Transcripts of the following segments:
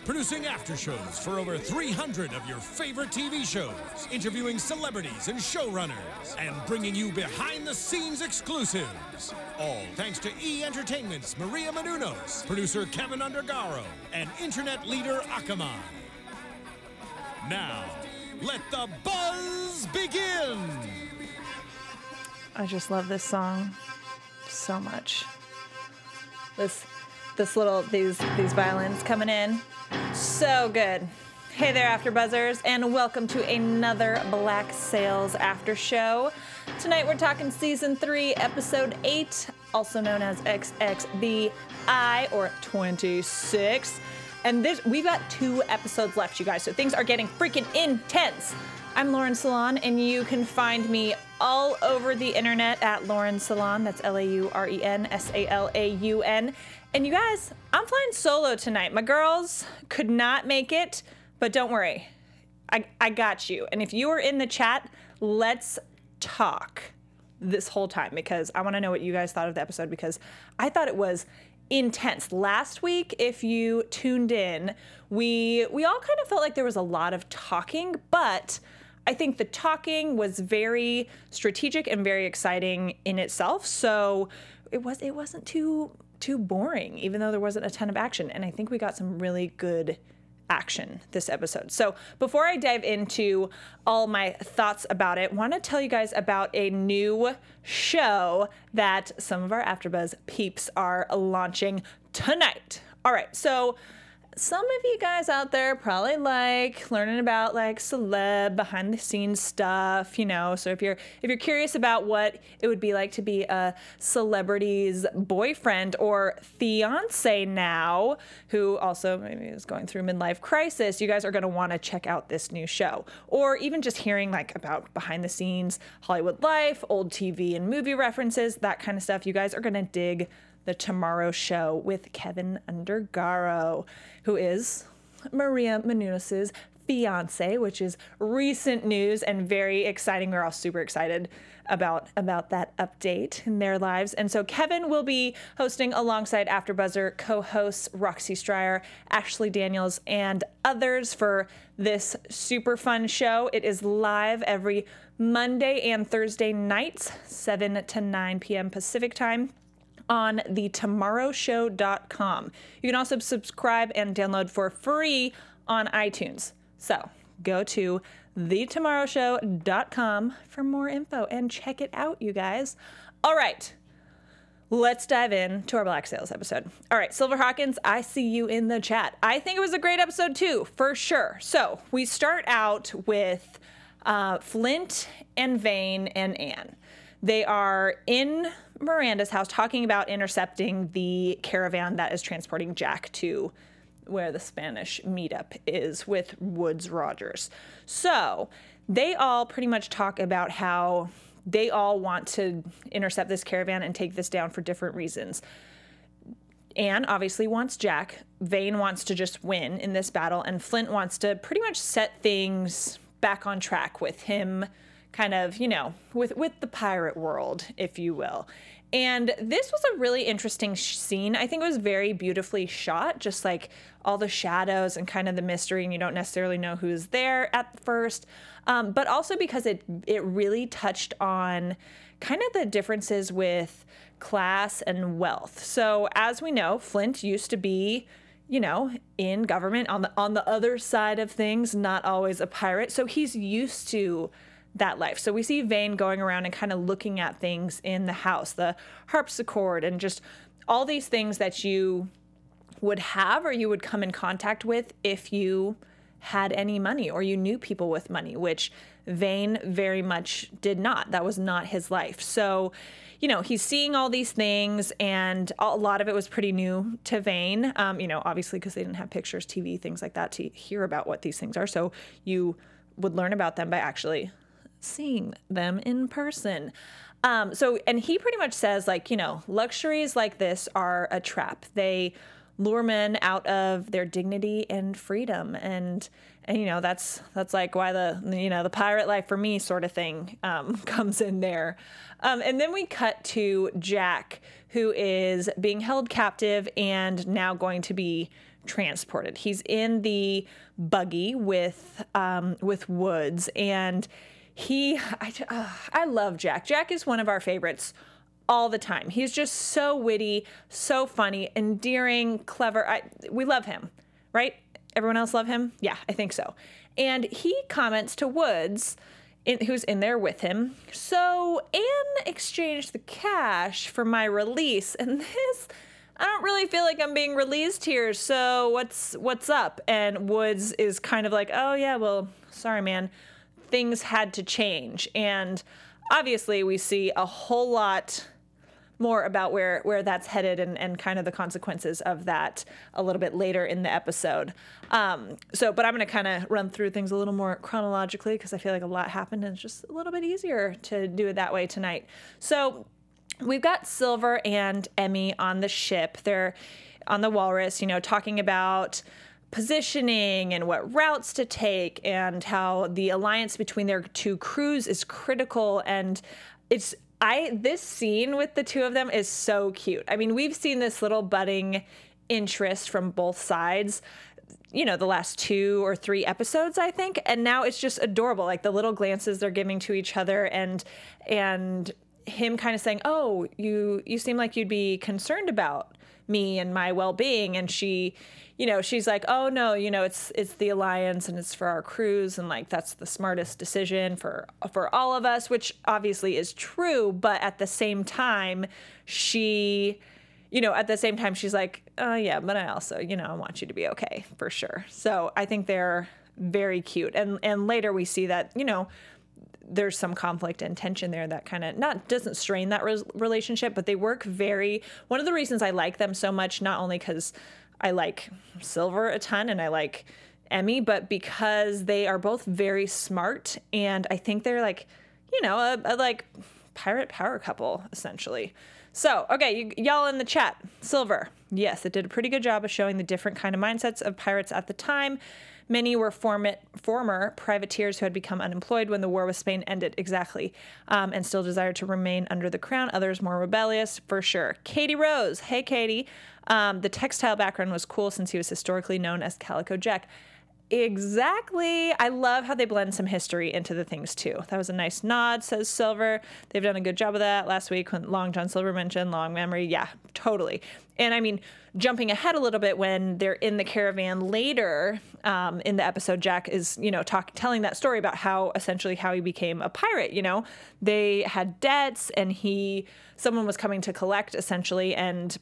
producing after shows for over 300 of your favorite TV shows, interviewing celebrities and showrunners, and bringing you behind-the-scenes exclusives. All thanks to E Entertainment's Maria Menounos, producer Kevin Undergaro, and internet leader Akamai. Now, let the buzz begin. I just love this song so much. This this little these these violins coming in. So good. Hey there, After Buzzers, and welcome to another Black Sails After Show. Tonight we're talking season three, episode eight, also known as XXVI or 26. And this we've got two episodes left, you guys. So things are getting freaking intense. I'm Lauren Salaun, and you can find me all over the internet at Lauren Salaun. That's L A U R E N S A L A U N. And you guys, I'm flying solo tonight. My girls could not make it, but don't worry, I, I got you. And if you are in the chat, let's talk this whole time because I want to know what you guys thought of the episode because I thought it was intense. Last week, if you tuned in, we we all kind of felt like there was a lot of talking, but I think the talking was very strategic and very exciting in itself. So it was it wasn't too too boring, even though there wasn't a ton of action. And I think we got some really good action this episode. So before I dive into all my thoughts about it, want to tell you guys about a new show that some of our AfterBuzz peeps are launching tonight. All right, so some of you guys out there probably like learning about like celeb behind the scenes stuff, you know. So if you're if you're curious about what it would be like to be a celebrity's boyfriend or fiance now, who also maybe is going through midlife crisis, you guys are going to want to check out this new show. Or even just hearing like about behind the scenes Hollywood life, old TV and movie references, that kind of stuff. You guys are going to dig the Tomorrow Show with Kevin Undergaro, who is Maria Menounos' fiance, which is recent news and very exciting. We're all super excited about about that update in their lives. And so Kevin will be hosting alongside AfterBuzzer co-hosts Roxy Stryer, Ashley Daniels, and others for this super fun show. It is live every Monday and Thursday nights, 7 to 9 p.m. Pacific time on thetomorrowshow.com. You can also subscribe and download for free on iTunes. So go to thetomorrowshow.com for more info and check it out, you guys. All right. Let's dive in to our Black Sails episode. All right, Silver Hawkins, I see you in the chat. I think it was a great episode too, for sure. So we start out with uh, Flint and Vane and Anne. They are in Miranda's house talking about intercepting the caravan that is transporting Jack to where the Spanish meetup is with Woodes Rogers. So they all pretty much talk about how they all want to intercept this caravan and take this down for different reasons. Anne obviously wants Jack. Vane wants to just win in this battle, and Flint wants to pretty much set things back on track with him kind of, you know, with with the pirate world, if you will. And this was a really interesting sh- scene. I think it was very beautifully shot, just like all the shadows and kind of the mystery, and you don't necessarily know who's there at first. Um, but also because it it really touched on kind of the differences with class and wealth. So as we know, Flint used to be you know, in government on the on the other side of things, not always a pirate. So he's used to that life. So we see Vane going around and kind of looking at things in the house, the harpsichord and just all these things that you would have or you would come in contact with if you had any money or you knew people with money, which Vane very much did not. That was not his life. So, you know, he's seeing all these things, and a lot of it was pretty new to Vane. Um, you know, obviously because they didn't have pictures, TV, things like that to hear about what these things are. So you would learn about them by actually seeing them in person. Um, so, and he pretty much says, like, you know, luxuries like this are a trap. They lure men out of their dignity and freedom. And, and you know, that's that's like why the you know the pirate life for me sort of thing um, comes in there. Um, and then we cut to Jack, who is being held captive and now going to be transported. He's in the buggy with um, with Woodes and he I, uh, I love Jack. Jack is one of our favorites all the time. He's just so witty, so funny, endearing, clever. I, we love him, right? Everyone else love him? Yeah, I think so. And he comments to Woodes, in, who's in there with him. So Anne exchanged the cash for my release, and this. I don't really feel like I'm being released here. So what's what's up? And Woodes is kind of like, "Oh yeah, well, sorry man things had to change. And obviously, we see a whole lot more about where where that's headed and, and kind of the consequences of that a little bit later in the episode. Um, so, but I'm going to kind of run through things a little more chronologically because I feel like a lot happened and it's just a little bit easier to do it that way tonight. So, we've got Silver and Emmy on the ship. They're on the Walrus, you know, talking about positioning and what routes to take and how the alliance between their two crews is critical and it's I this scene with the two of them is so cute. I mean, we've seen this little budding interest from both sides you know the last two or three episodes i think and now it's just adorable like the little glances they're giving to each other and and him kind of saying oh you you seem like you'd be concerned about me and my well-being and she you know, she's like, "Oh no, you know, it's it's the alliance and it's for our crews and like that's the smartest decision for for all of us," which obviously is true, but at the same time, she you know, at the same time she's like, "Oh yeah, but I also, you know, I want you to be okay for sure." So, I think they're very cute. And and later we see that, you know, there's some conflict and tension there that kind of not doesn't strain that re- relationship, but they work very. One of the reasons I like them so much, not only because I like Silver a ton and I like Emmy, but because they are both very smart and I think they're like, you know, a, a like pirate power couple essentially. So, okay, you, y'all in the chat, Silver. Yes, it did a pretty good job of showing the different kind of mindsets of pirates at the time. Many were form- former privateers who had become unemployed when the war with Spain ended, exactly, um, and still desired to remain under the crown. Others more rebellious, for sure. Katie Rose. Hey, Katie. Um, the textile background was cool since he was historically known as Calico Jack. Exactly. I love how they blend some history into the things too. That was a nice nod, says Silver. They've done a good job of that last week when Long John Silver mentioned long memory. Yeah, totally. And I mean, jumping ahead a little bit when they're in the caravan later um, in the episode, Jack is, you know, talk, telling that story about how essentially how he became a pirate. You know, they had debts and he, someone was coming to collect essentially and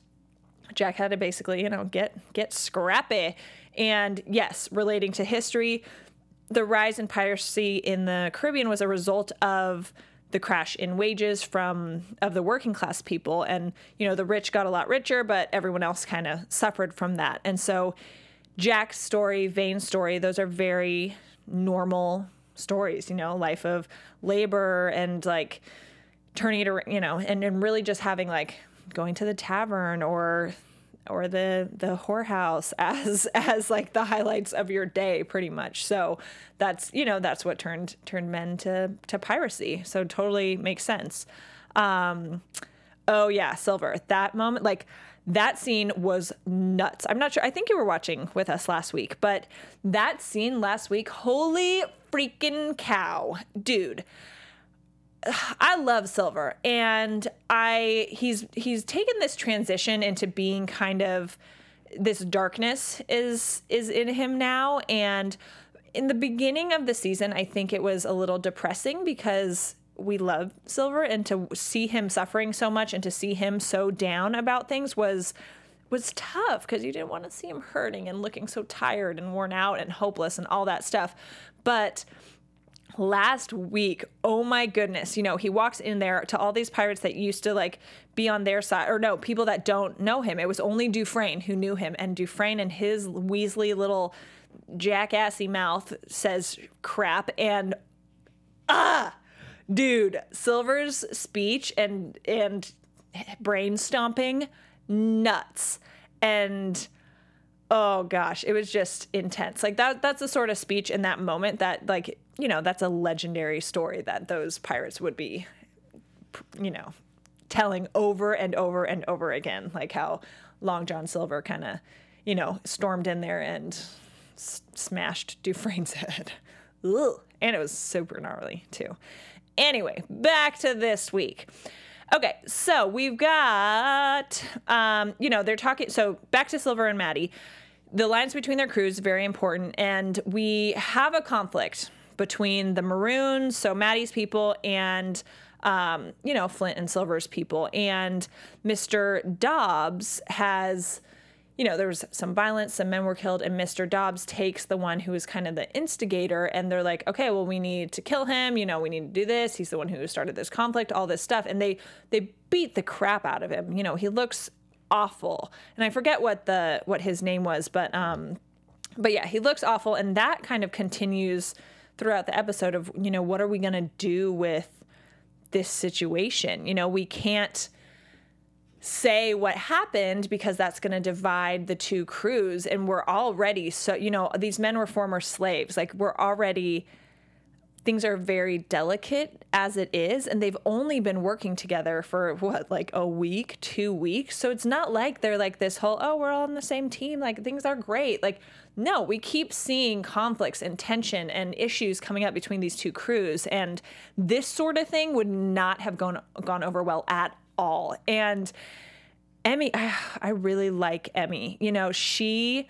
Jack had to basically, you know, get get scrappy. And yes, relating to history, the rise in piracy in the Caribbean was a result of the crash in wages from of the working class people. And you know the rich got a lot richer but everyone else kind of suffered from that. And so jack's story vane's story those are very normal stories you know life of labor and like turning it around you know and, and really just having like going to the tavern or or the the whorehouse as as like the highlights of your day pretty much. So that's you know that's what turned turned men to to piracy. So totally makes sense. Um oh yeah silver. That moment like that scene was nuts. I'm not sure i think you were watching with us last week but that scene last week holy freaking cow dude I love Silver and I he's he's taken this transition into being kind of this darkness is is in him now and in the beginning of the season I think it was a little depressing because we love Silver and to see him suffering so much and to see him so down about things was was tough because you didn't want to see him hurting and looking so tired and worn out and hopeless and all that stuff. But last week oh my goodness you know he walks in there to all these pirates that used to like be on their side or no people that don't know him. It was only dufresne who knew him and dufresne and his weasley little jackassy mouth says crap and ah dude silver's speech and and brain stomping nuts. And oh gosh it was just intense. Like that that's the sort of speech in that moment that like you know that's a legendary story that those pirates would be you know telling over and over and over again like how long john silver kind of you know stormed in there and s- smashed dufresne's head Ugh. and it was super gnarly too anyway back to this week Okay, so we've got, um, you know, they're talking. So back to Silver and Maddie. The lines between their crews very important, and we have a conflict between the Maroons, so Maddie's people, and um, you know Flint and Silver's people. And Mr. Dobbs has you know, there was some violence, some men were killed, and Mr. Dobbs takes the one who was kind of the instigator, and they're like, okay, well, we need to kill him. You know, we need to do this. He's the one who started this conflict, all this stuff, and they they beat the crap out of him. You know, he looks awful, and I forget what the what his name was, but um, but yeah, he looks awful, and that kind of continues throughout the episode of you know what are we gonna do with this situation? You know, we can't say what happened because that's going to divide the two crews and we're already so you know these men were former slaves like we're already things are very delicate as it is and they've only been working together for what like a week 2 weeks so it's not like they're like this whole oh we're all on the same team like things are great like no we keep seeing conflicts and tension and issues coming up between these two crews and this sort of thing would not have gone gone over well at all. And Emmy, I really like Emmy. You know, she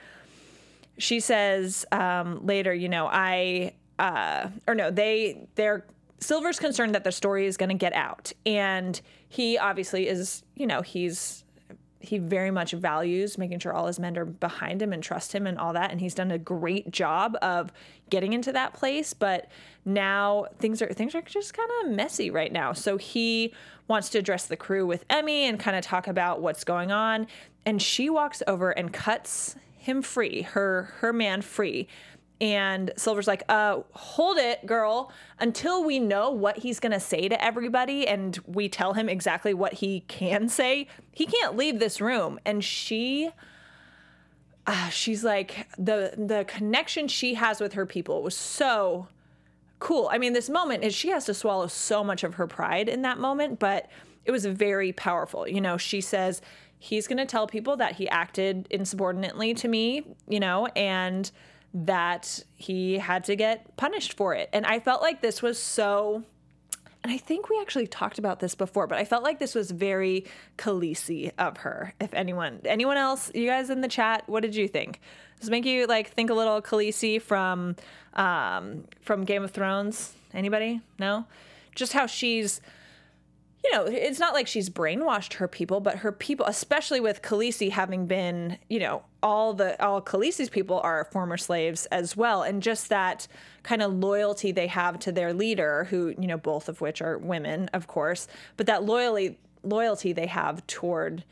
she says um, later, you know, I uh, or no, they they're Silver's concerned that the story is going to get out, and he obviously is. You know, he's he very much values making sure all his men are behind him and trust him and all that. And he's done a great job of getting into that place. But now things are things are just kind of messy right now. So he wants to address the crew with Emmy and kind of talk about what's going on. And she walks over and cuts him free her her man free and Silver's like, uh, hold it, girl, until we know what he's going to say to everybody and we tell him exactly what he can say, he can't leave this room. And she, uh, she's like, the, the connection she has with her people was so cool. I mean, this moment is she has to swallow so much of her pride in that moment, but it was very powerful. You know, she says, he's going to tell people that he acted insubordinately to me, you know, and that he had to get punished for it. And I felt like this was so and I think we actually talked about this before, but I felt like this was very Khaleesi of her. If anyone, anyone else, you guys in the chat, what did you think? Does make you like think a little Khaleesi from um, from Game of Thrones? Anybody? No. Just how she's you know, it's not like she's brainwashed her people, but her people, especially with Khaleesi having been, you know, all the all Khaleesi's people are former slaves as well, and just that kind of loyalty they have to their leader, who you know, both of which are women, of course, but that loyalty loyalty they have toward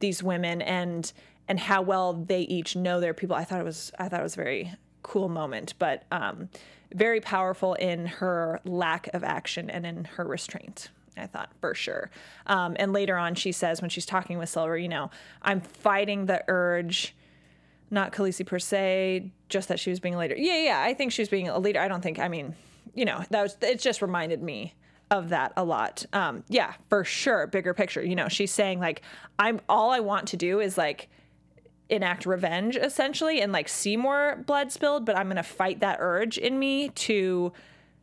these women and and how well they each know their people. I thought it was I thought it was a very cool moment, but um, very powerful in her lack of action and in her restraint. I thought for sure. Um, and later on, she says when she's talking with Silver, you know, I'm fighting the urge, not Khaleesi per se, just that she was being a leader. Yeah, yeah, I think she was being a leader. I don't think, I mean, you know, that was, it just reminded me of that a lot. Um, yeah, for sure. Bigger picture. You know, she's saying like, I'm all I want to do is like, enact revenge essentially and like see more blood spilled but i'm going to fight that urge in me to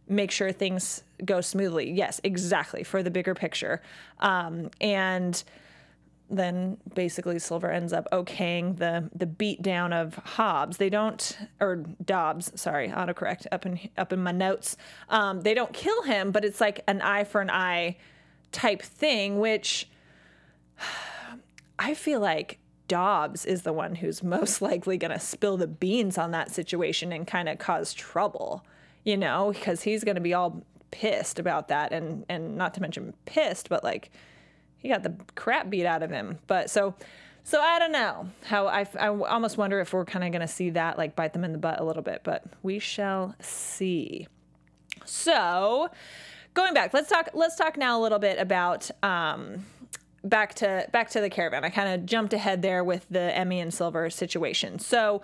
make sure things go smoothly. Yes, exactly for the bigger picture. Um, and then basically Silver ends up okaying the the beat down of Hobbs. They don't or Dobbs, sorry, autocorrect up in up in my notes. Um, they don't kill him, but it's like an eye for an eye type thing, which I feel like Dobbs is the one who's most likely going to spill the beans on that situation and kind of cause trouble you know, because he's going to be all pissed about that and and not to mention pissed, but like he got the crap beat out of him. But so so I don't know how I, I almost wonder if we're kind of going to see that like bite them in the butt a little bit, but we shall see. So going back, let's talk let's talk now a little bit about um back to back to the caravan. I kind of jumped ahead there with the Emmy and Silver situation. So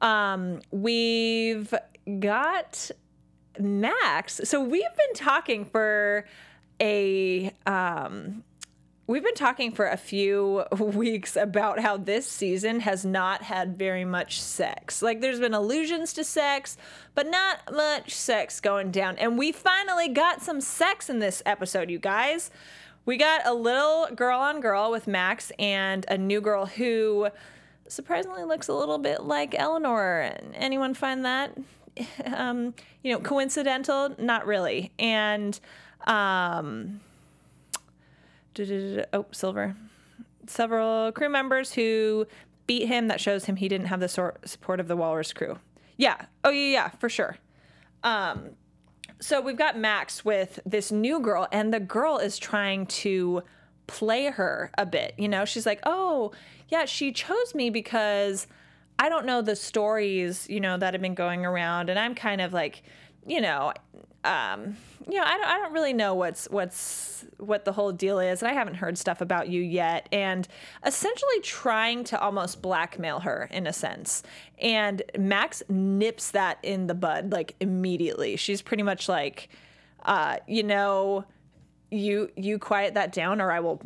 um, we've got Max. So we've been talking for a um, we've been talking for a few weeks about how this season has not had very much sex. Like there's been allusions to sex, but not much sex going down. And we finally got some sex in this episode, you guys. We got a little girl on girl with Max and a new girl who surprisingly looks a little bit like Eleanor. Anyone find that? Um, you know, coincidental? Not really. And um, oh, Silver. Several crew members who beat him. That shows him he didn't have the support of the Walrus crew. Yeah. Oh yeah, yeah, for sure. Um, so we've got Max with this new girl, and the girl is trying to play her a bit. You know, she's like, oh, yeah, she chose me because I don't know the stories, you know, that have been going around. And I'm kind of like, you know, um, you know, I don't, I don't really know what's what's what the whole deal is, and I haven't heard stuff about you yet. And essentially trying to almost blackmail her in a sense. And Max nips that in the bud like immediately. She's pretty much like, uh, you know, you you quiet that down, or I will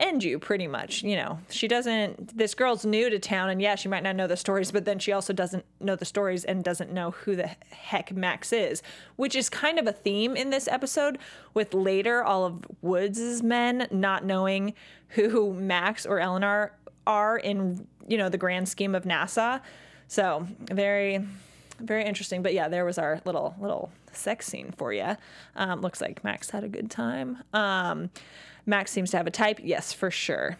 end you pretty much. You know, she doesn't, this girl's new to town, and yeah, she might not know the stories, but then she also doesn't know the stories and doesn't know who the heck Max is, which is kind of a theme in this episode with later all of Woodes' men not knowing who Max or Eleanor are in, you know, the grand scheme of Nassau. So, very very interesting. But yeah, there was our little little sex scene for you. Um, looks like Max had a good time. Um, Max seems to have a type. Yes, for sure.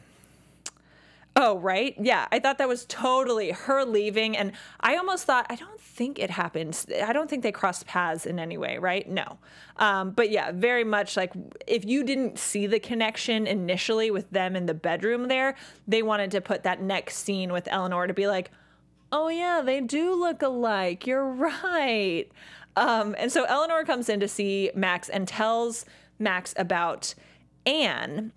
Oh, right. Yeah, I thought that was totally her leaving. And I almost thought, I don't think it happened. I don't think they crossed paths in any way, right? No. Um, but yeah, very much like if you didn't see the connection initially with them in the bedroom there, they wanted to put that next scene with Eleanor to be like, oh, yeah, they do look alike. You're right. Um, and so Eleanor comes in to see Max and tells Max about Anne.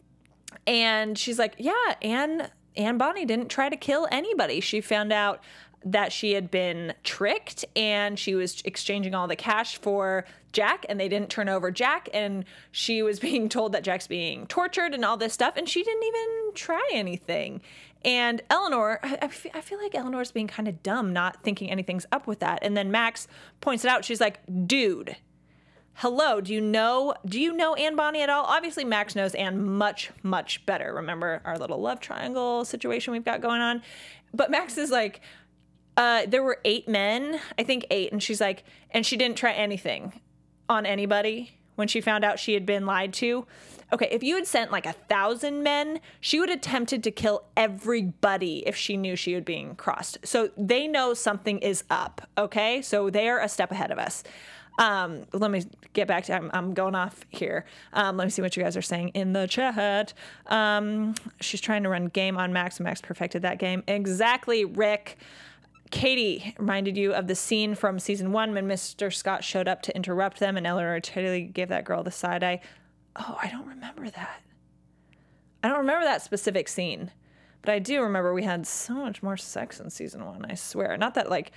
And she's like, yeah, Anne Anne Bonny didn't try to kill anybody. She found out that she had been tricked and she was exchanging all the cash for Jack and they didn't turn over Jack and she was being told that Jack's being tortured and all this stuff and she didn't even try anything. And Eleanor, I, feel like Eleanor's being kind of dumb, not thinking anything's up with that. And then Max points it out. She's like, dude, hello, do you know do you know Anne Bonny at all? Obviously Max knows Anne much, much better. Remember our little love triangle situation we've got going on? But Max is like, uh, there were eight men, I think eight, and she's like, and she didn't try anything on anybody when she found out she had been lied to. Okay, if you had sent like a thousand men, she would have attempted to kill everybody if she knew she was being crossed. So they know something is up, okay? So they are a step ahead of us. Um, let me get back to I'm, I'm going off here. Um, let me see what you guys are saying in the chat. Um, she's trying to run game on Max. Max perfected that game. Exactly, Rick. Katie reminded you of the scene from season one when Mr. Scott showed up to interrupt them and Eleanor totally gave that girl the side eye. Oh, I don't remember that. I don't remember that specific scene, but I do remember we had so much more sex in season one. I swear. Not that like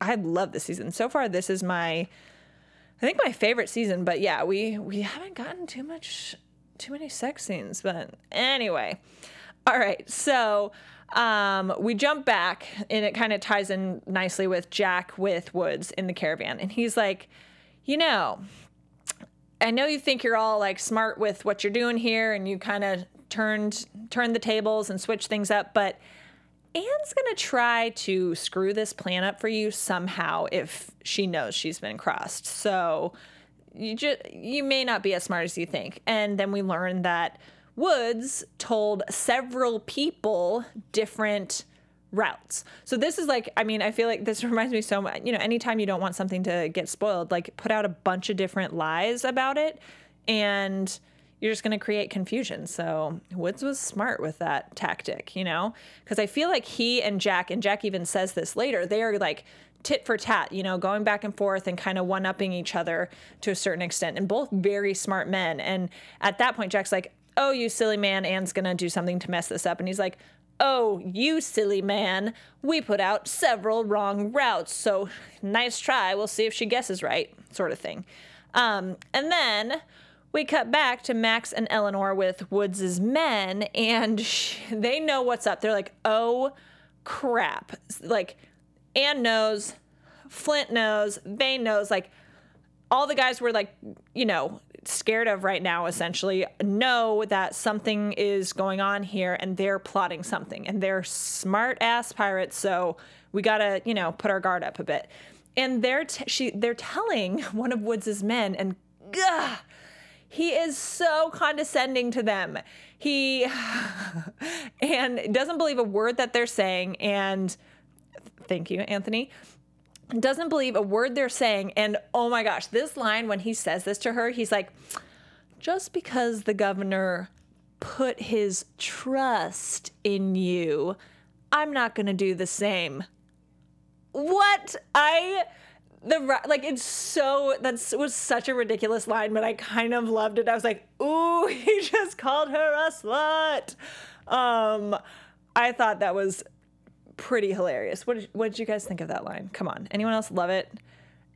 I love the season so far. This is my, I think my favorite season. But yeah, we we haven't gotten too much, too many sex scenes. But anyway, all right. So um, we jump back, and it kind of ties in nicely with Jack with Woodes in the caravan, and he's like, you know, I know you think you're all like smart with what you're doing here and you kind of turned turned the tables and switched things up, but Anne's going to try to screw this plan up for you somehow if she knows she's been crossed. So you just you may not be as smart as you think. And then we learn that Woodes told several people different routes. So this is like, I mean, I feel like this reminds me so much, you know, anytime you don't want something to get spoiled, like put out a bunch of different lies about it and you're just going to create confusion. So Woodes was smart with that tactic, you know, because I feel like he and Jack, and Jack even says this later, they are like tit for tat, you know, going back and forth and kind of one upping each other to a certain extent, and both very smart men. And at that point, Jack's like, Oh, you silly man, Anne's going to do something to mess this up. And he's like, Oh, you silly man, we put out several wrong routes, so nice try. We'll see if she guesses right, sort of thing. Um, and then we cut back to Max and Eleanor with Woodes's men, and they know what's up. They're like, oh crap. Like, Anne knows, Flint knows, Vane knows. Like, all the guys were like, you know, scared of right now, essentially, know that something is going on here and they're plotting something. And they're smart ass pirates, so we gotta, you know, put our guard up a bit. And they're t- she they're telling one of Woodes's men, and gah, he is so condescending to them. He and doesn't believe a word that they're saying. And thank you, Anthony. Doesn't believe a word they're saying. And oh my gosh, this line when he says this to her, he's like, just because the governor put his trust in you, I'm not going to do the same. What? I the like it's so that's was such a ridiculous line, but I kind of loved it. I was like, "Ooh, he just called her a slut." Um, I thought that was pretty hilarious. What did, what did you guys think of that line? Come on, anyone else love it?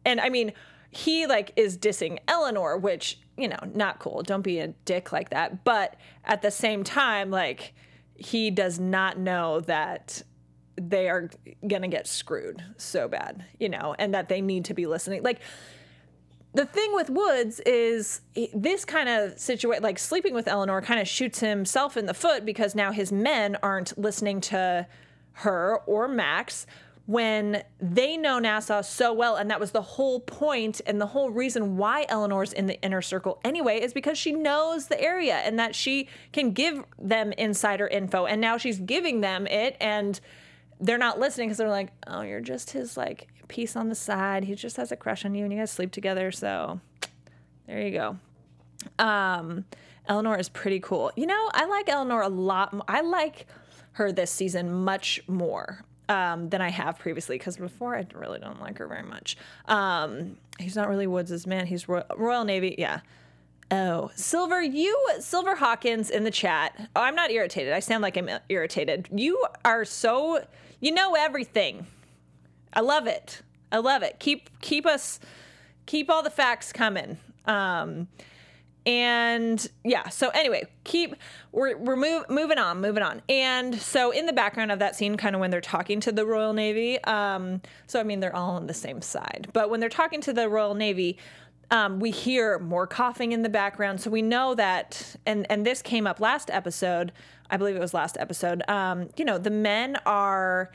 And I mean, he like is dissing Eleanor, which you know, not cool. Don't be a dick like that. But at the same time, like he does not know that they are gonna get screwed so bad, you know, and that they need to be listening. Like the thing with Woodes is this kind of situation, like sleeping with Eleanor, kind of shoots himself in the foot because now his men aren't listening to her or Max when they know Nassau so well. And that was the whole point and the whole reason why Eleanor's in the inner circle anyway, is because she knows the area and that she can give them insider info. And now she's giving them it. And they're not listening because they're like, oh, you're just his like piece on the side. He just has a crush on you and you guys sleep together. So there you go. Um, Eleanor is pretty cool. You know, I like Eleanor a lot. I like her this season much more um, than I have previously because before I really don't like her very much. Um, he's not really Woodes' man. He's Royal, Royal Navy. Yeah. Oh, Silver, you, Silver Hawkins in the chat. Oh, I'm not irritated. I sound like I'm irritated. You are so you know everything. I love it. I love it. Keep keep us keep all the facts coming. Um, and yeah, so anyway, keep we're we're move, moving on, moving on. And so in the background of that scene, kind of when they're talking to the Royal Navy, um, so I mean they're all on the same side, but when they're talking to the Royal Navy, um, we hear more coughing in the background, so we know that. And and this came up last episode. I believe it was last episode. Um, you know, the men are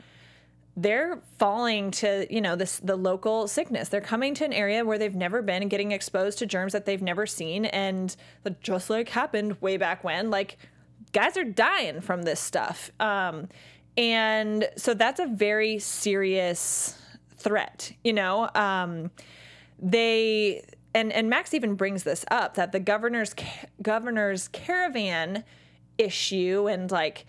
they're falling to you know this the local sickness they're coming to an area where they've never been and getting exposed to germs that they've never seen and just like happened way back when like guys are dying from this stuff um, and so that's a very serious threat you know um, they and and max even brings this up that the governor's governor's caravan issue and like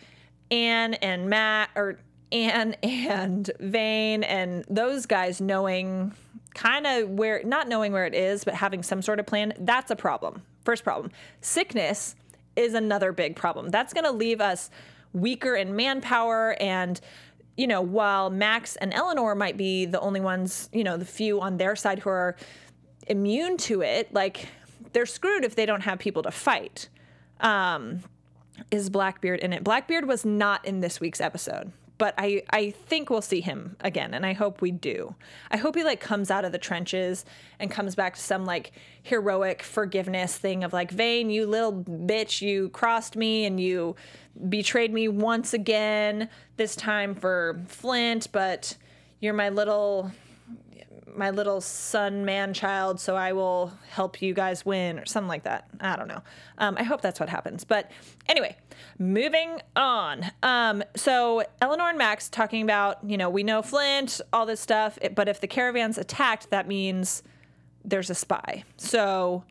Anne and Matt or Anne and Vane and those guys knowing kind of where not knowing where it is but having some sort of plan that's a problem. First problem. Sickness is another big problem. That's going to leave us weaker in manpower and you know while max and eleanor might be the only ones you know the few on their side who are immune to it like they're screwed if they don't have people to fight um, is Blackbeard in it? Blackbeard was not in this week's episode, but I I think we'll see him again, and I hope we do. I hope he like comes out of the trenches and comes back to some like heroic forgiveness thing of like Vane, you little bitch, you crossed me and you betrayed me once again. This time for Flint, but you're my little my little son man child so i will help you guys win or something like that. I don't know. Um, i hope that's what happens. But anyway moving on. Um, so eleanor and max talking about you know we know flint all this stuff but if the caravan's attacked that means there's a spy. So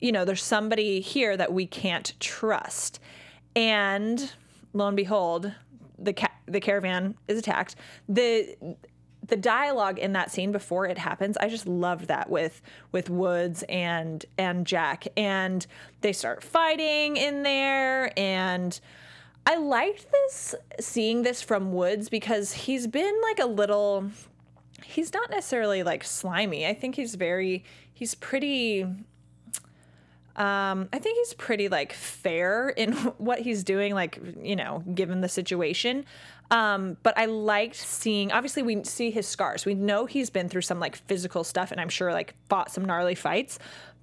you know there's somebody here that we can't trust. And lo and behold the ca- the caravan is attacked. The the dialogue in that scene before it happens i just loved that with with woodes and and jack. And they start fighting in there. And i liked this seeing this from woodes because he's been like a little he's not necessarily like slimy. I think he's very he's pretty um, I think he's pretty like fair in what he's doing, like you know, given the situation. Um, but I liked seeing. Obviously, we see his scars. We know he's been through some like physical stuff, and I'm sure like fought some gnarly fights.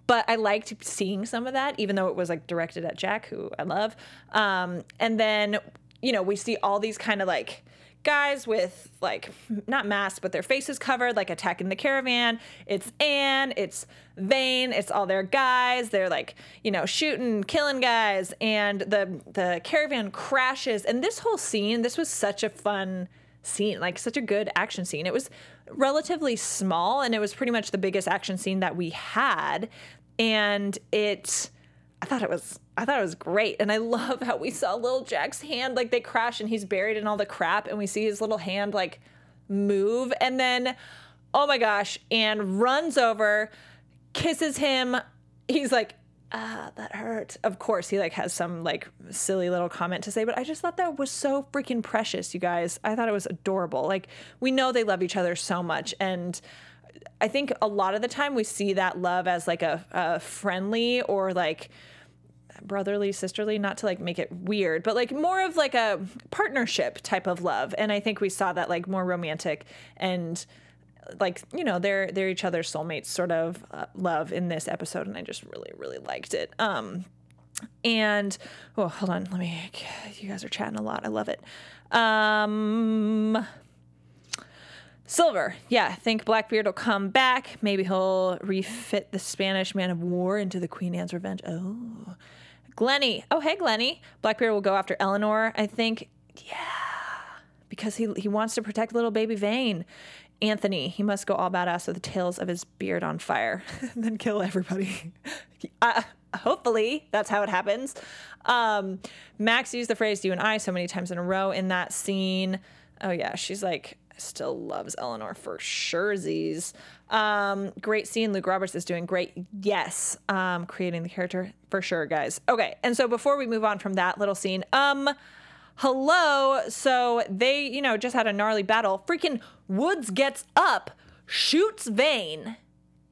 But I liked seeing some of that, even though it was like directed at Jack, who I love. Um, and then you know, we see all these kind of like guys with like not masks but their faces covered like attacking the caravan. It's anne it's vane it's all their guys. They're like you know shooting killing guys. And the the caravan crashes. And this whole scene this was such a fun scene like such a good action scene. It was relatively small and it was pretty much the biggest action scene that we had. And it I thought it was I thought it was great. And I love how we saw little Jack's hand like they crash and he's buried in all the crap and we see his little hand like move and then oh my gosh, and runs over, kisses him. He's like, ah, that hurt. Of course, he like has some like silly little comment to say, but I just thought that was so freaking precious, you guys. I thought it was adorable. Like we know they love each other so much and I think a lot of the time we see that love as like a, a friendly or like brotherly, sisterly, not to like make it weird, but like more of like a partnership type of love. And I think we saw that like more romantic and like you know they're they're each other's soulmates sort of uh, love in this episode and i just really really liked it um and oh hold on let me you guys are chatting a lot i love it um Silver, yeah, think Blackbeard will come back. Maybe he'll refit the Spanish man of war into the Queen Anne's Revenge. Oh, Glenny. Oh, hey, Glenny. Blackbeard will go after Eleanor. I think, yeah, because he he wants to protect little baby Vane. Anthony, he must go all badass with the tails of his beard on fire, and then kill everybody. uh, hopefully, that's how it happens. Um, Max used the phrase "you and I" so many times in a row in that scene. Oh yeah, she's like still loves Eleanor for sure. Um, great scene. Luke Roberts is doing great. Yes, um, creating the character for sure, guys. Okay, and so before we move on from that little scene, um, hello. So they, you know, just had a gnarly battle. Freaking Woodes gets up, shoots Vane,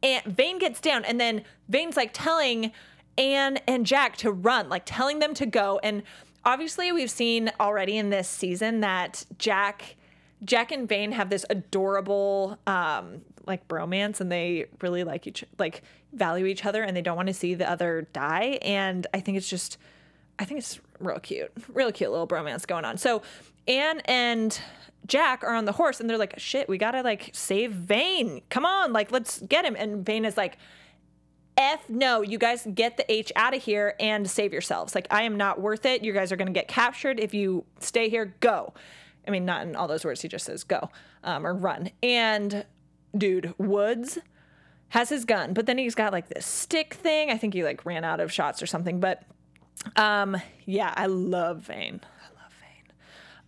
and Vane gets down, and then Vane's like telling Anne and Jack to run, like telling them to go. And obviously, we've seen already in this season that Jack Jack and Vane have this adorable um, like bromance and they really like each like value each other and they don't want to see the other die and I think it's just I think it's real cute. Real cute little bromance going on. So Anne and Jack are on the horse and they're like, shit, we gotta like save Vane. Come on, like let's get him. And Vane is like, F no, you guys get the H out of here and save yourselves. Like, I am not worth it. You guys are gonna get captured. If you stay here, go. I mean, not in all those words. He just says go um, or run. And dude, Woodes has his gun, but then he's got like this stick thing. I think he like ran out of shots or something. But um, yeah, I love Vane. I love Vane.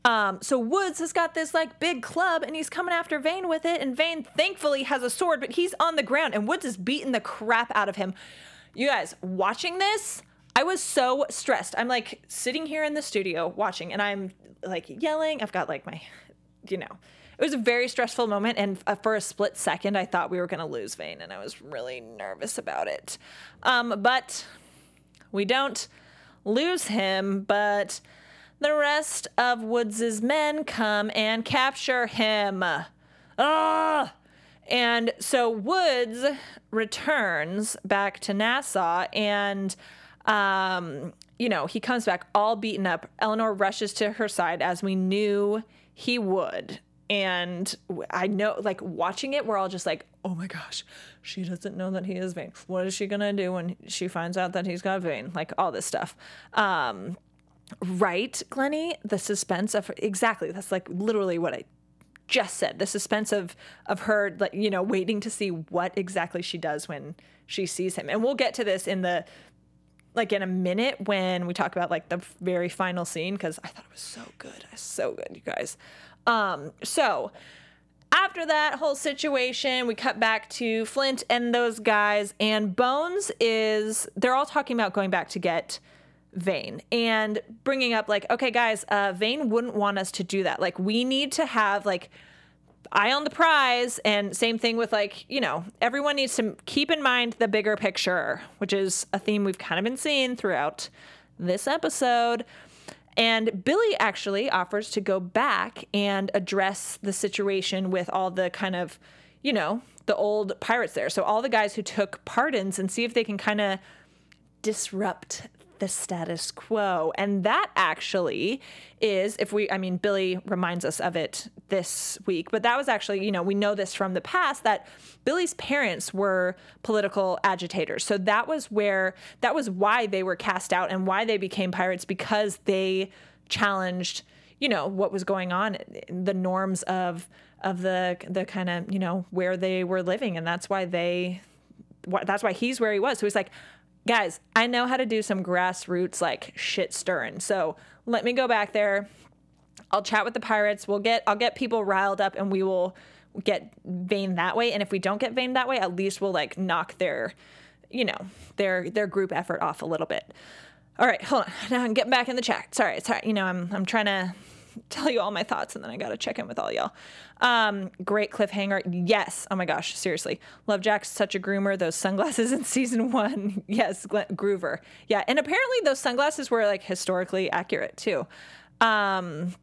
Um, so Woodes has got this like big club and he's coming after Vane with it. And Vane thankfully has a sword, but he's on the ground and Woodes is beating the crap out of him. You guys watching this, I was so stressed. I'm like sitting here in the studio watching and I'm like yelling. I've got like my, you know, it was a very stressful moment. And uh, for a split second, I thought we were going to lose Vane and I was really nervous about it. Um, but we don't lose him, but the rest of Woodes's men come and capture him. Ah! And so Woodes returns back to Nassau and um, you know, he comes back all beaten up. Eleanor rushes to her side as we knew he would. And I know, like, watching it, we're all just like, oh my gosh, she doesn't know that he is vain. What is she to do when she finds out that he's got Vane? Like, all this stuff. Um, right, Glennie? The suspense of exactly. That's like literally what I just said. The suspense of of her, like you know, waiting to see what exactly she does when she sees him. And we'll get to this in the like in a minute when we talk about like the very final scene because I thought it was so good, so good, you guys. Um, so after that whole situation, we cut back to Flint and those guys, and Bones is they're all talking about going back to get Vane and bringing up like, okay, guys, uh, Vane wouldn't want us to do that. Like, we need to have like eye on the prize, and same thing with like, you know, everyone needs to keep in mind the bigger picture, which is a theme we've kind of been seeing throughout this episode. And Billy actually offers to go back and address the situation with all the kind of, you know, the old pirates there. So all the guys who took pardons and see if they can kind of disrupt the status quo. And that actually is, if we, I mean, Billy reminds us of it this week, but that was actually, you know, we know this from the past that Billy's parents were political agitators. So that was where, that was why they were cast out and why they became pirates because they challenged, you know, what was going on, the norms of, of the, the kind of, you know, where they were living. And that's why they, that's why he's where he was. So he's like, guys, I know how to do some grassroots like shit stirring. So let me go back there. I'll chat with the pirates. We'll get I'll get people riled up and we will get Vane that way. And if we don't get Vane that way, at least we'll like knock their, you know, their their group effort off a little bit. All right, hold on. Now I'm getting back in the chat. Sorry, sorry. You know, I'm I'm trying to tell you all my thoughts and then I got to check in with all y'all. Um, great cliffhanger. Yes. Oh my gosh. Seriously. Love Jack's such a groomer. Those sunglasses in season one. yes. Glenn, Groover. Yeah. And apparently those sunglasses were like historically accurate too. Um,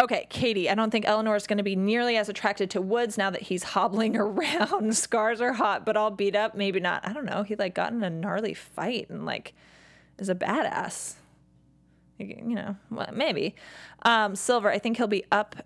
Okay, Katie, I don't think Eleanor is going to be nearly as attracted to Woodes now that he's hobbling around. Scars are hot, but all beat up. Maybe not. I don't know. He like got in a gnarly fight and like is a badass you know, well, maybe. Um, Silver, I think he'll be up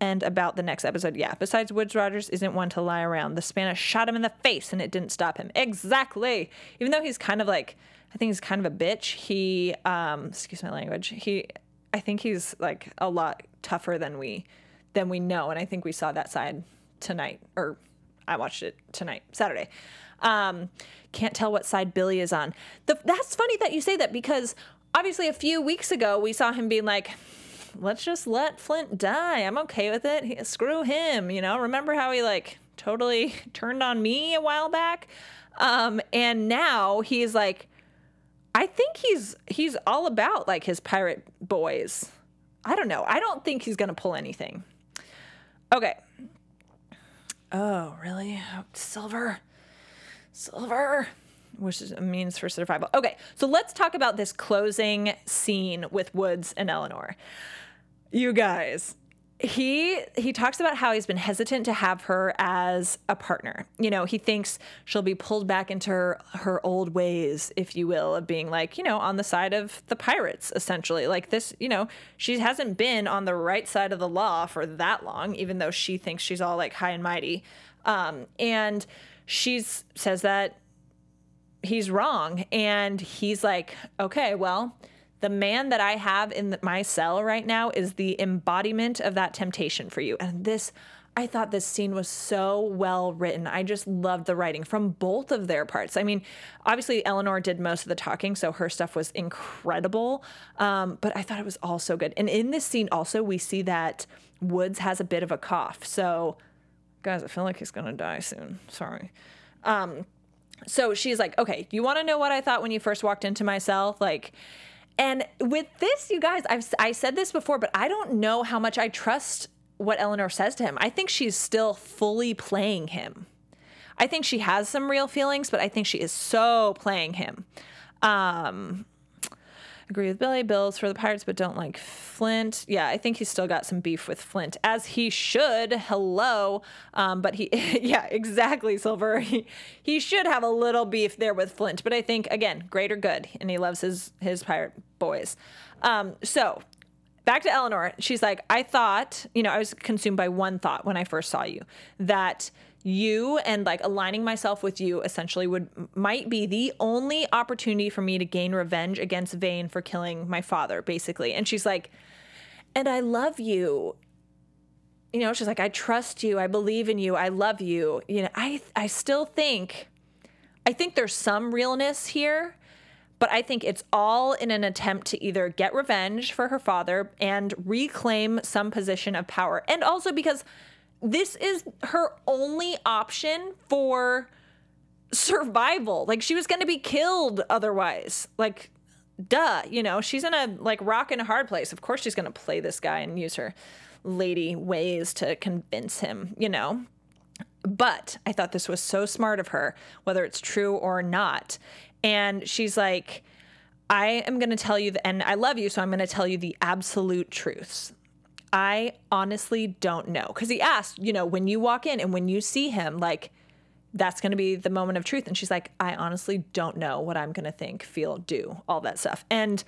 and about the next episode. Yeah. Besides, Woodes Rogers isn't one to lie around. The Spanish shot him in the face and it didn't stop him. Exactly. Even though he's kind of like, I think he's kind of a bitch. He, um, excuse my language. He, I think he's like a lot tougher than we, than we know. And I think we saw that side tonight, or I watched it tonight, Saturday. Um, can't tell what side Billy is on. The, that's funny that you say that because obviously a few weeks ago we saw him being like let's just let flint die. I'm okay with it. He, screw him you know? Remember how he like totally turned on me a while back? Um, and now he's like i think he's he's all about like his pirate boys. I don't know. I don't think he's gonna pull anything. Okay. Oh really? Silver. Silver which is means for survival. Okay, so let's talk about this closing scene with Woodes and Eleanor. You guys, he he talks about how he's been hesitant to have her as a partner. You know, he thinks she'll be pulled back into her, her old ways, if you will, of being like, you know, on the side of the pirates, essentially. Like this, you know, she hasn't been on the right side of the law for that long, even though she thinks she's all like high and mighty. Um, and she's says that he's wrong. And he's like, okay, well, the man that I have in my cell right now is the embodiment of that temptation for you. And this, I thought this scene was so well written. I just loved the writing from both of their parts. I mean, obviously, Eleanor did most of the talking, so her stuff was incredible. Um, but I thought it was all so good. And in this scene, also, we see that woodes has a bit of a cough. So, guys, I feel like he's going to die soon. Sorry. Um, so she's like, okay, you want to know what I thought when you first walked into my cell? Like, and with this, you guys, I've I said this before, but I don't know how much I trust what Eleanor says to him. I think she's still fully playing him. I think she has some real feelings, but I think she is so playing him. Um, agree with Billy. Bill's for the Pirates, but don't like Flint. Yeah, I think he's still got some beef with Flint, as he should. Hello. Um, but he, yeah, exactly, Silver. He, he should have a little beef there with Flint, but I think, again, greater good, and he loves his, his pirate boys. Um, so back to Eleanor. She's like, I thought, you know, I was consumed by one thought when I first saw you that you and like aligning myself with you essentially would might be the only opportunity for me to gain revenge against Vane for killing my father, basically. And she's like, and I love you. You know, she's like, I trust you, I believe in you, I love you. You know, I I still think I think there's some realness here, but I think it's all in an attempt to either get revenge for her father and reclaim some position of power. And also because this is her only option for survival. Like she was going to be killed otherwise. Like duh, you know, she's in a like rock and a hard place. Of course she's going to play this guy and use her lady ways to convince him, you know. But I thought this was so smart of her, whether it's true or not. And she's like, I am going to tell you, the, and I love you, so I'm going to tell you the absolute truths. I honestly don't know. Because he asked, you know, when you walk in and when you see him, like, that's going to be the moment of truth. And she's like, I honestly don't know what I'm going to think, feel, do, all that stuff. And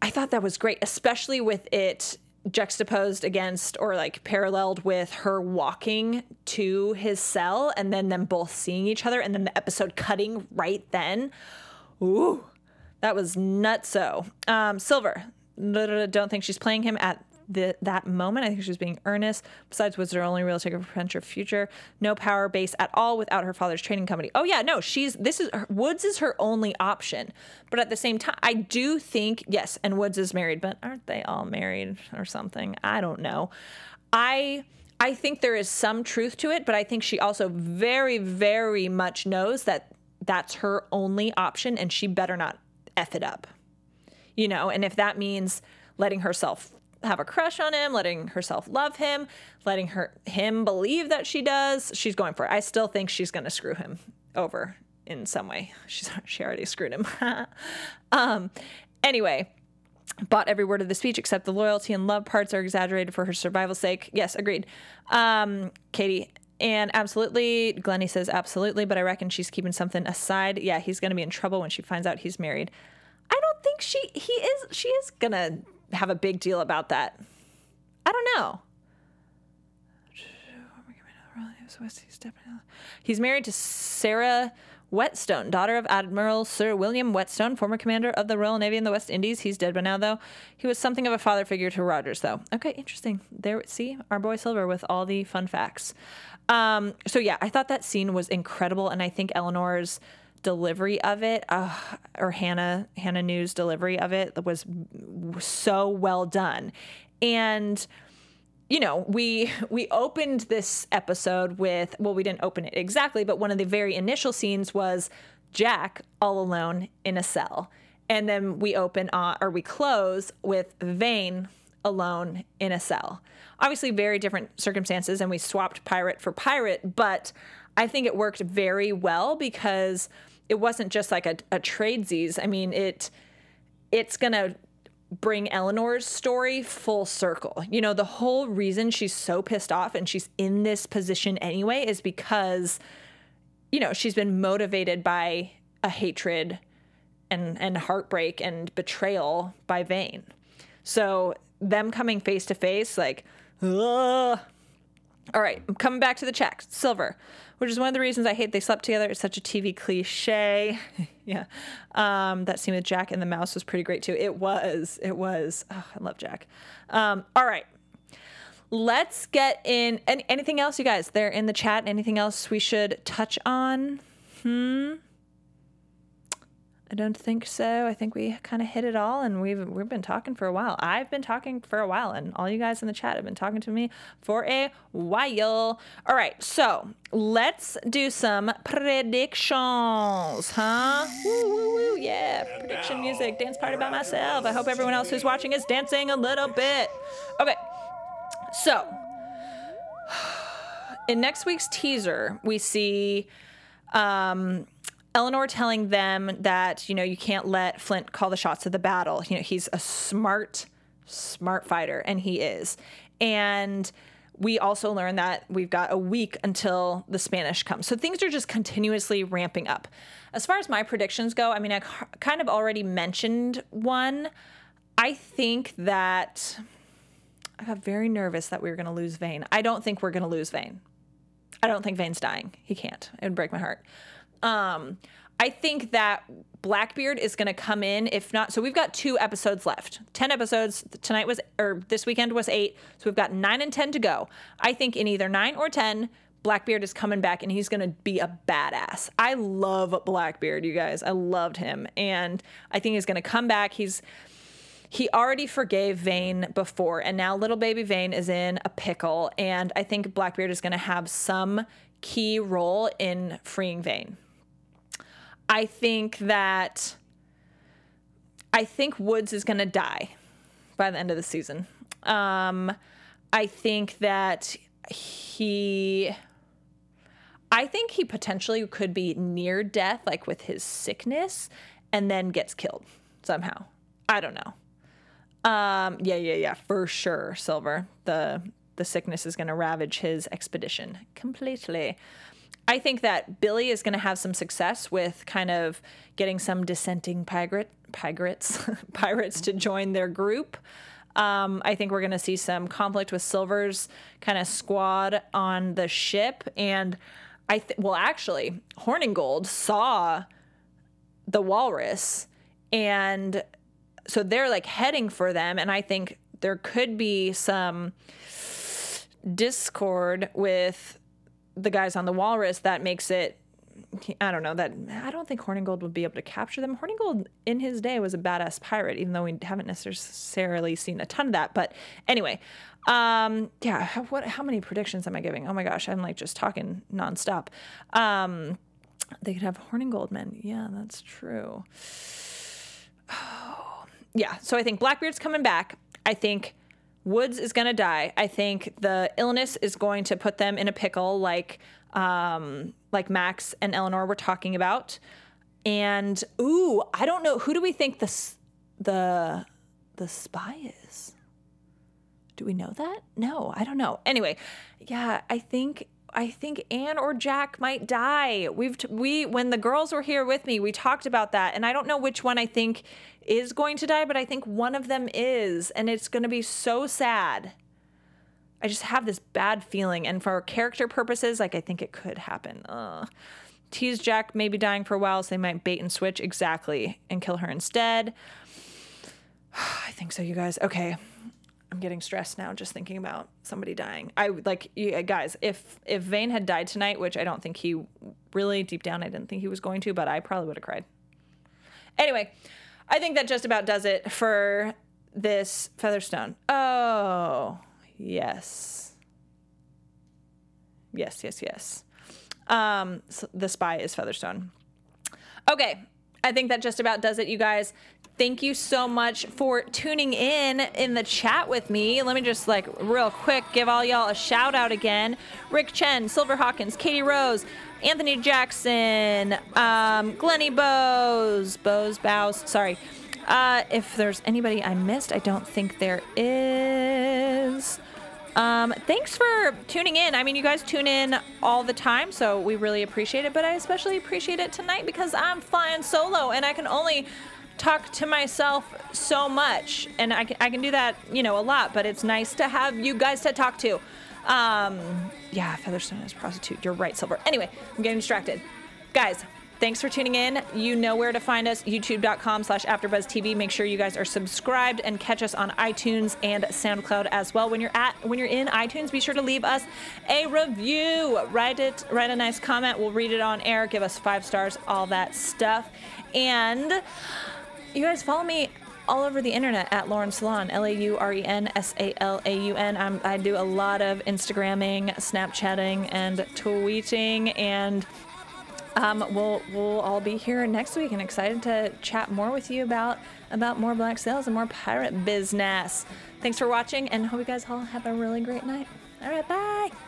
I thought that was great, especially with it juxtaposed against or like paralleled with her walking to his cell and then them both seeing each other and then the episode cutting right then. Ooh, that was nutso. Um, Silver, don't think she's playing him at the, that moment. I think she was being earnest. Besides, was her only real ticket for her future. No power base at all without her father's trading company. Oh yeah, no, she's this is Woodes is her only option. But at the same time, I do think yes, and Woodes is married, but aren't they all married or something? I don't know. I. I think there is some truth to it, but I think she also very, very much knows that that's her only option and she better not F it up. You know, and if that means letting herself have a crush on him, letting herself love him, letting her him believe that she does. She's going for it. I still think she's going to screw him over in some way. She's she already screwed him. um, anyway, bought every word of the speech except the loyalty and love parts are exaggerated for her survival's sake. Yes, agreed. Um, Katie. And absolutely, Glennie says absolutely, but I reckon she's keeping something aside. Yeah, he's going to be in trouble when she finds out he's married. I don't think she he is she is going to have a big deal about that. I don't know. He's married to Sarah Whetstone, daughter of Admiral Sir William Whetstone, former commander of the Royal Navy in the West Indies. He's dead by now, though. He was something of a father figure to Rogers, though. Okay, interesting. There, see our boy Silver with all the fun facts. Um, so yeah, I thought that scene was incredible, and I think Eleanor's delivery of it, uh, or Hannah Hannah New's delivery of it was so well done, and you know we we opened this episode with well we didn't open it exactly, but one of the very initial scenes was Jack all alone in a cell, and then we open uh, or we close with Vane alone in a cell. Obviously, very different circumstances, and we swapped pirate for pirate, but I think it worked very well because it wasn't just like a, a tradesies. I mean, it it's gonna bring Eleanor's story full circle. You know, the whole reason she's so pissed off and she's in this position anyway is because, you know, she's been motivated by a hatred and and heartbreak and betrayal by Vane. So them coming face to face, like, Ugh. all right, I'm coming back to the check. Silver which is one of the reasons I hate they slept together. It's such a TV cliche. yeah. Um, that scene with Jack and the mouse was pretty great too. It was. It was. Oh, I love Jack. Um, all right. Let's get in. Any, anything else, you guys? They're in the chat. Anything else we should touch on? Hmm. I don't think so. I think we kind of hit it all, and we've we've been talking for a while. I've been talking for a while, and all you guys in the chat have been talking to me for a while. All right, so let's do some predictions, huh? Woo, woo, woo, yeah, prediction music, dance party by myself. I hope everyone else who's watching is dancing a little bit. Okay, so in next week's teaser, we see. Um, Eleanor telling them that, you know, you can't let Flint call the shots of the battle. You know, he's a smart, smart fighter, and he is. And we also learn that we've got a week until the Spanish come. So things are just continuously ramping up. As far as my predictions go, I mean, I kind of already mentioned one. I think that I got very nervous that we were going to lose Vane. I don't think we're going to lose Vane. I don't think Vane's dying. He can't. It would break my heart. Um, I think that Blackbeard is going to come in. If not, so we've got two episodes left. Ten episodes. Tonight was, or this weekend was eight. So we've got nine and ten to go. I think in either nine or ten, Blackbeard is coming back and he's going to be a badass. I love Blackbeard, you guys. I loved him, and I think he's going to come back. He's he already forgave Vane before, and now little baby Vane is in a pickle, and I think Blackbeard is going to have some key role in freeing Vane. I think that I think Woodes is going to die by the end of the season. Um, I think that he I think he potentially could be near death like with his sickness and then gets killed somehow. I don't know. Um, yeah, yeah, yeah, for sure, Silver. The the sickness is going to ravage his expedition completely. I think that Billy is going to have some success with kind of getting some dissenting pirate pirates pirates to join their group. Um, I think we're going to see some conflict with Silver's kind of squad on the ship, and I th- well, actually, Hornigold saw the walrus, and so they're like heading for them, and I think there could be some discord with the guys on the walrus that makes it I don't know that I don't think Hornigold would be able to capture them. Hornigold in his day was a badass pirate, even though we haven't necessarily seen a ton of that. But anyway, um, yeah. How, what? How many predictions am I giving? Oh my gosh, I'm like just talking nonstop. Um, they could have Hornigold men. Yeah, that's true. Oh, yeah. So I think Blackbeard's coming back. I think Woodes is going to die. I think the illness is going to put them in a pickle, like um, like Max and Eleanor were talking about. And ooh, I don't know who do we think the the the spy is? Do we know that? No, I don't know. Anyway, yeah, I think I think Anne or Jack might die. We've t- we when the girls were here with me, we talked about that, and I don't know which one I think is going to die, but I think one of them is, and it's going to be so sad. I just have this bad feeling, and for character purposes, like I think it could happen. Ugh. Tease Jack maybe dying for a while, so they might bait and switch exactly and kill her instead. I think so, you guys. Okay, I'm getting stressed now just thinking about somebody dying. I like you guys. If if Vane had died tonight, which I don't think he really deep down I didn't think he was going to, but I probably would have cried. Anyway, I think that just about does it for this Featherstone. Oh yes, yes, yes, yes. Um, so the spy is Featherstone. Okay, I think that just about does it, you guys. Thank you so much for tuning in in the chat with me. Let me just like real quick give all y'all a shout out again. Rick Chen, Silver Hawkins, Katie Rose, Anthony Jackson, um, Glenny Bose, Bose Bows. Sorry. Uh, if there's anybody I missed, I don't think there is. Um, thanks for tuning in. I mean, you guys tune in all the time, so we really appreciate it. But I especially appreciate it tonight because I'm flying solo and I can only talk to myself so much and I can, I can do that you know a lot but it's nice to have you guys to talk to. Um, yeah featherstone is prostitute. You're right silver. Anyway i'm getting distracted. Guys thanks for tuning in. You know where to find us youtube.com slash afterbuzztv. Make sure you guys are subscribed and catch us on itunes and soundcloud as well. When you're at when you're in itunes be sure to leave us a review. Write it write a nice comment. We'll read it on air. Give us five stars all that stuff. And you guys follow me all over the internet at Lauren Salaun, L A U R E N S A L A U N. I do a lot of Instagramming, Snapchatting, and tweeting, and um, we'll we'll all be here next week, and excited to chat more with you about about more black sails and more pirate business. Thanks for watching, and hope you guys all have a really great night. All right, bye.